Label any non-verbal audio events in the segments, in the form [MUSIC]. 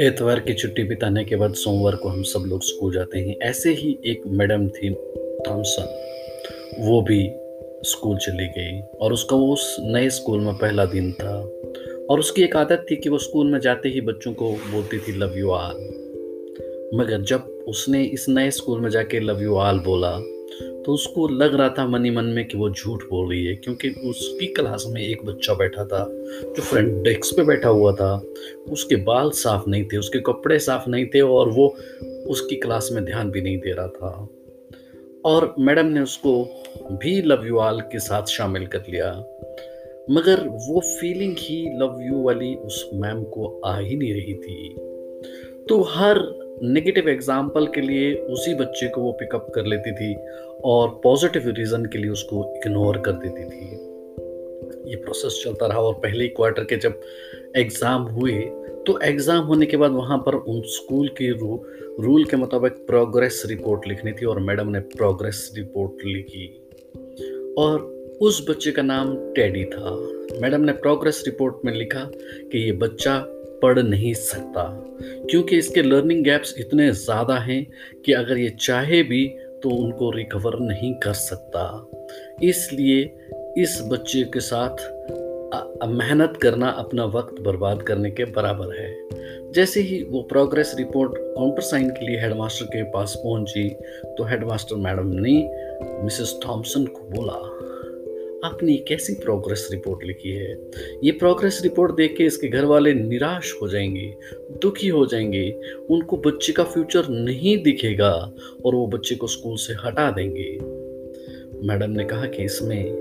एतवार की छुट्टी बिताने के बाद सोमवार को हम सब लोग स्कूल जाते हैं। ऐसे ही एक मैडम थी, थॉमसन। वो भी स्कूल चली गई और उसका वो उस नए स्कूल में पहला दिन था। और उसकी एक आदत थी कि वो स्कूल में जाते ही बच्चों को बोलती थी, लव यू आल मगर जब उसने इस नए स्कूल में जाके लव यू आल बोला तो उसको लग रहा था मनी मन में कि वो झूठ बोल रही है, क्योंकि उसकी क्लास में एक बच्चा बैठा था, जो फ्रंट डेस्क पे बैठा हुआ था। उसके बाल साफ़ नहीं थे, उसके कपड़े साफ़ नहीं थे और वो उसकी क्लास में ध्यान भी नहीं दे रहा था। और मैडम ने उसको भी लव यू आल के साथ शामिल कर लिया। मगर वो फीलिंग ही लव यू वाली उस मैम को आ ही नहीं रही थी। तो हर नेगेटिव एग्ज़ाम्पल के लिए उसी बच्चे को वो पिकअप कर लेती थी और पॉजिटिव रीज़न के लिए उसको इग्नोर कर देती थी। ये प्रोसेस चलता रहा और पहले क्वार्टर के जब एग्ज़ाम हुए तो एग्ज़ाम होने के बाद वहाँ पर उन स्कूल के रू, रूल के मुताबिक प्रोग्रेस रिपोर्ट लिखनी थी और मैडम ने प्रोग्रेस रिपोर्ट लिखी। और उस बच्चे का नाम टेडी था। मैडम ने प्रोग्रेस रिपोर्ट में लिखा कि ये बच्चा पढ़ नहीं सकता, क्योंकि इसके लर्निंग गैप्स इतने ज़्यादा हैं कि अगर ये चाहे भी तो उनको रिकवर नहीं कर सकता। इसलिए इस बच्चे के साथ मेहनत करना अपना वक्त बर्बाद करने के बराबर है। जैसे ही वो प्रोग्रेस रिपोर्ट काउंटर साइन के लिए हेडमास्टर के पास पहुँची तो हेडमास्टर मैडम ने मिसेस थॉमसन को बोला आपने कैसी प्रोग्रेस रिपोर्ट लिखी है? ये प्रोग्रेस रिपोर्ट देख के इसके घर वाले निराश हो जाएँगे, दुखी हो जाएँगे। उनको बच्चे का फ्यूचर नहीं दिखेगा और वो बच्चे को स्कूल से हटा देंगे। मैडम ने कहा कि इसमें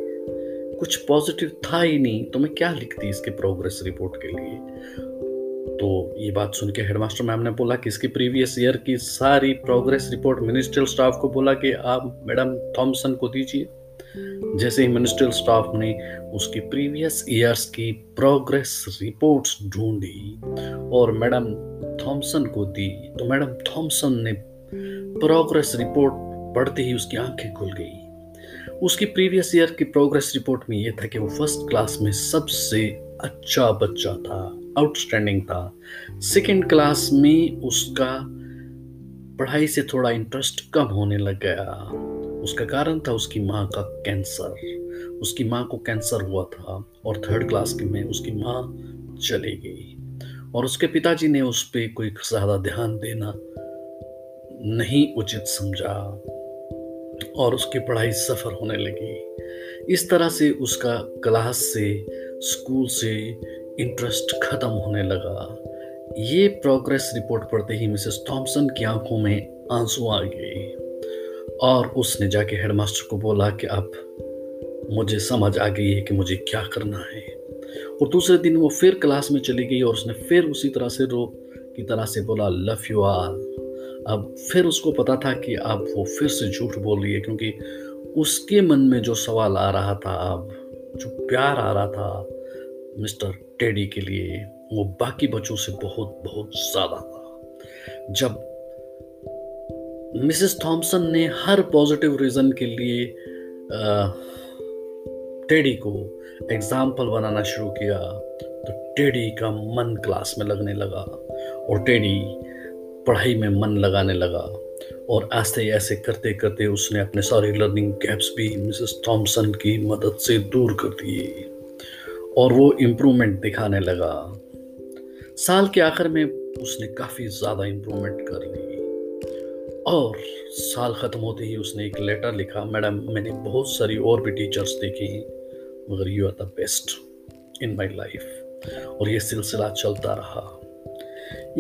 कुछ पॉजिटिव था ही नहीं तो मैं क्या लिखती इसके प्रोग्रेस रिपोर्ट के लिए? तो ये बात सुन के हेडमास्टर मैम ने बोला कि इसकी प्रीवियस ईयर की सारी प्रोग्रेस रिपोर्ट मिनिस्ट्रियल स्टाफ को बोला कि आप मैडम थॉमसन को दीजिए। जैसे ही मिनिस्ट्रियल स्टाफ ने उसकी प्रीवियस ईयर्स की प्रोग्रेस रिपोर्ट्स ढूंढी और मैडम थॉमसन को दी तो मैडम थॉमसन ने प्रोग्रेस रिपोर्ट पढ़ते ही उसकी आँखें खुल गई। उसकी प्रीवियस ईयर की प्रोग्रेस रिपोर्ट में यह था कि वो फ़र्स्ट क्लास में सबसे अच्छा बच्चा था, आउटस्टैंडिंग था। सेकेंड क्लास में उसका पढ़ाई से थोड़ा इंटरेस्ट कम होने लग गया। उसका कारण था उसकी माँ का कैंसर। उसकी माँ को कैंसर हुआ था और थर्ड क्लास के में उसकी माँ चली गई। और उसके पिताजी ने उस पर कोई ज़्यादा ध्यान देना नहीं उचित समझा और उसकी पढ़ाई सफ़र होने लगी। इस तरह से उसका क्लास से स्कूल से इंटरेस्ट ख़त्म होने लगा। ये प्रोग्रेस रिपोर्ट पढ़ते ही मिसेस थॉमसन की आँखों में आँसू आ गए। और उसने जाके हेडमास्टर को बोला कि अब मुझे समझ आ गई है कि मुझे क्या करना है। और दूसरे दिन वो फिर क्लास में चली गई और उसने फिर उसी तरह से रो की तरह से बोला, लव यू आल अब फिर उसको पता था कि अब वो फिर से झूठ बोल रही है क्योंकि उसके मन में जो सवाल आ रहा था, अब जो प्यार आ रहा था मिस्टर टेडी के लिए, वो बाकी बच्चों से बहुत बहुत ज़्यादा था। जब मिसेस थॉमसन ने हर पॉजिटिव रीज़न के लिए टेडी को एग्ज़ाम्पल बनाना शुरू किया तो टेडी का मन क्लास में लगने लगा और टेडी पढ़ाई में मन लगाने लगा और ऐसे ऐसे करते करते उसने अपने सारे लर्निंग गैप्स भी मिसेस थॉमसन की मदद से दूर कर दिए और वो इम्प्रूवमेंट दिखाने लगा। साल के आखिर में उसने काफ़ी ज़्यादा इम्प्रूवमेंट कर ली। और साल ख़त्म होते ही उसने एक लेटर लिखा। मैडम, मैंने बहुत सारी और भी टीचर्स देखी हैं, मगर you are the best in my life और ये सिलसिला चलता रहा।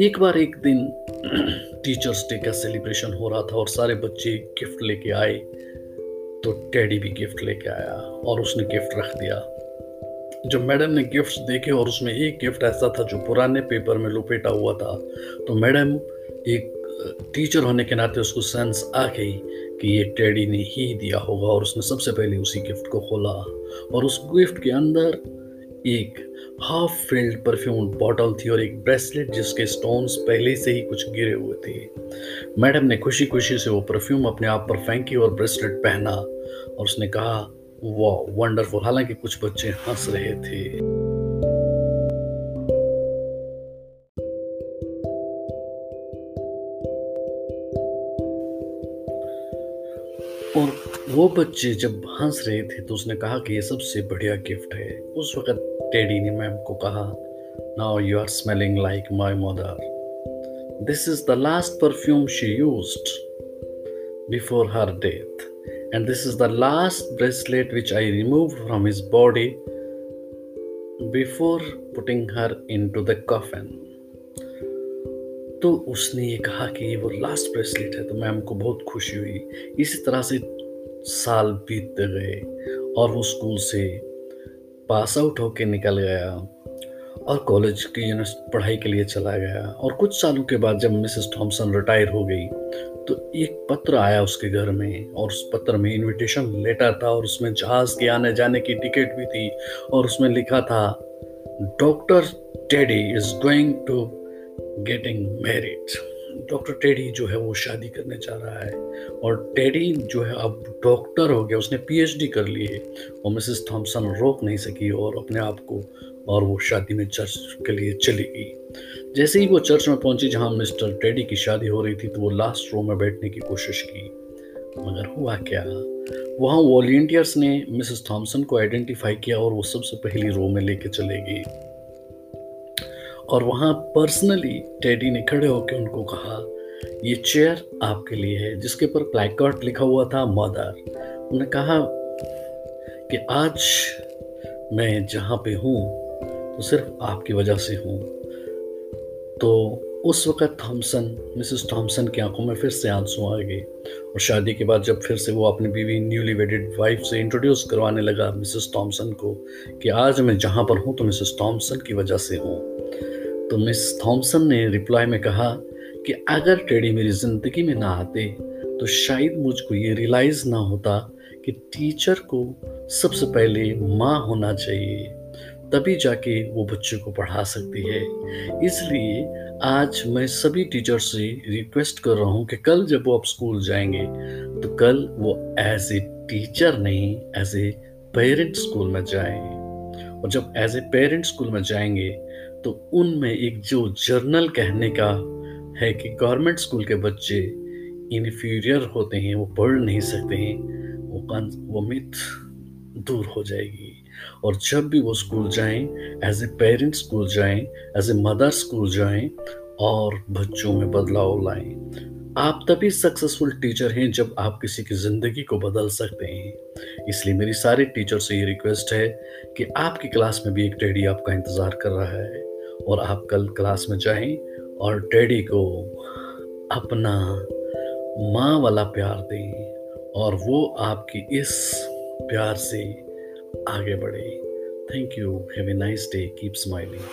एक बार एक दिन [CLEARS THROAT] टीचर्स डे का सेलिब्रेशन हो रहा था और सारे बच्चे गिफ्ट लेके आए तो टैडी भी गिफ्ट लेके आया और उसने गिफ्ट रख दिया। जब मैडम ने गिफ्ट्स देखे और उसमें एक गिफ्ट ऐसा था जो पुराने पेपर में लपेटा हुआ था तो मैडम एक टीचर होने के नाते उसको सेंस आ गई कि ये टेडी ने ही दिया होगा और उसने सबसे पहले उसी गिफ्ट को खोला। और उस गिफ्ट के अंदर एक हाफ़ फिल्ड परफ्यूम बॉटल थी और एक ब्रेसलेट जिसके स्टोन्स पहले से ही कुछ गिरे हुए थे। मैडम ने खुशी खुशी से वो परफ्यूम अपने आप पर फेंकी और ब्रेसलेट पहना और उसने कहा, वाह वंडरफुल हालाँकि कुछ बच्चे हंस रहे थे। वो बच्चे जब हंस रहे थे तो उसने कहा कि ये सबसे बढ़िया गिफ्ट है। उस वक्त टेडी ने मैम को कहा now you are smelling like my mother this is the last perfume she use before her death and this is the last bracelet which I remove from his body before putting her into the coffin तो उसने ये कहा कि ये वो last bracelet है तो ma'am को बहुत खुशी हुई। इसी तरह से साल बीतते गए और वो स्कूल से पास आउट होके निकल गया और कॉलेज की यूनिवर्सिटी पढ़ाई के लिए चला गया। और कुछ सालों के बाद जब मिसेस थॉमसन रिटायर हो गई तो एक पत्र आया उसके घर में और उस पत्र में इनविटेशन लेटर था और उसमें जहाज़ के आने जाने की टिकट भी थी और उसमें लिखा था doctor Teddy is going to getting married doctor Teddy जो है वो शादी करने जा रहा है और टेडी जो है अब डॉक्टर हो गया, उसने पीएचडी कर ली है और मिसेस थॉमसन रोक नहीं सकी और अपने आप को और वो शादी में चर्च के लिए चली गई। जैसे ही वो चर्च में पहुँची जहाँ मिस्टर टेडी की शादी हो रही थी तो वो लास्ट रो में बैठने की कोशिश की। मगर हुआ क्या? वहाँ वॉल्टियर्स ने मिसेस थॉमसन को आइडेंटिफाई किया और वो सबसे पहली रो में लेके चले गई और वहाँ पर्सनली टेडी ने खड़े होकर उनको कहा, ये चेयर आपके लिए है, जिसके ऊपर प्लैकार्ड लिखा हुआ था मदर उन्होंने कहा कि आज मैं जहाँ पे हूँ तो सिर्फ़ आपकी वजह से हूँ। तो उस वक़्त थॉमसन मिसेस थॉमसन की आँखों में फिर से आँसू आ गए और शादी के बाद जब फिर से वो अपनी बीवी न्यूली वेडेड वाइफ से इंट्रोड्यूस करवाने लगा, मिसेस थॉमसन को कि आज मैं जहाँ पर हूँ तो मिसेस थॉमसन की वजह से हूँ। तो मिस थॉमसन ने रिप्लाई में कहा कि अगर टेडी मेरी ज़िंदगी में ना आते तो शायद मुझको ये रियलाइज़ ना होता कि टीचर को सबसे पहले माँ होना चाहिए, तभी जाके वो बच्चे को पढ़ा सकती है। इसलिए आज मैं सभी टीचर से रिक्वेस्ट कर रहा हूँ कि कल जब वो आप स्कूल जाएँगे तो कल वो एज ए टीचर नहीं एज ए पेरेंट स्कूल में जाएँ। और जब एज ए पेरेंट स्कूल में जाएँगे तो उनमें एक जो जर्नल कहने का है कि गवर्नमेंट स्कूल के बच्चे इन्फीरियर होते हैं, वो पढ़ नहीं सकते हैं, वो वो मिथ दूर हो जाएगी। और जब भी वो स्कूल जाएँ एज ए पेरेंट स्कूल जाएँ एज ए मदर स्कूल जाएँ, और बच्चों में बदलाव लाएँ, आप तभी सक्सेसफुल टीचर हैं जब आप किसी की ज़िंदगी को बदल सकते हैं। इसलिए मेरी सारे टीचर से ये रिक्वेस्ट है कि आपकी क्लास में भी एक टेडी आपका इंतज़ार कर रहा है। और आप कल क्लास में जाएँ और डैडी को अपना माँ वाला प्यार दें और वो आपकी इस प्यार से आगे बढ़े। Thank you have a nice day keep smiling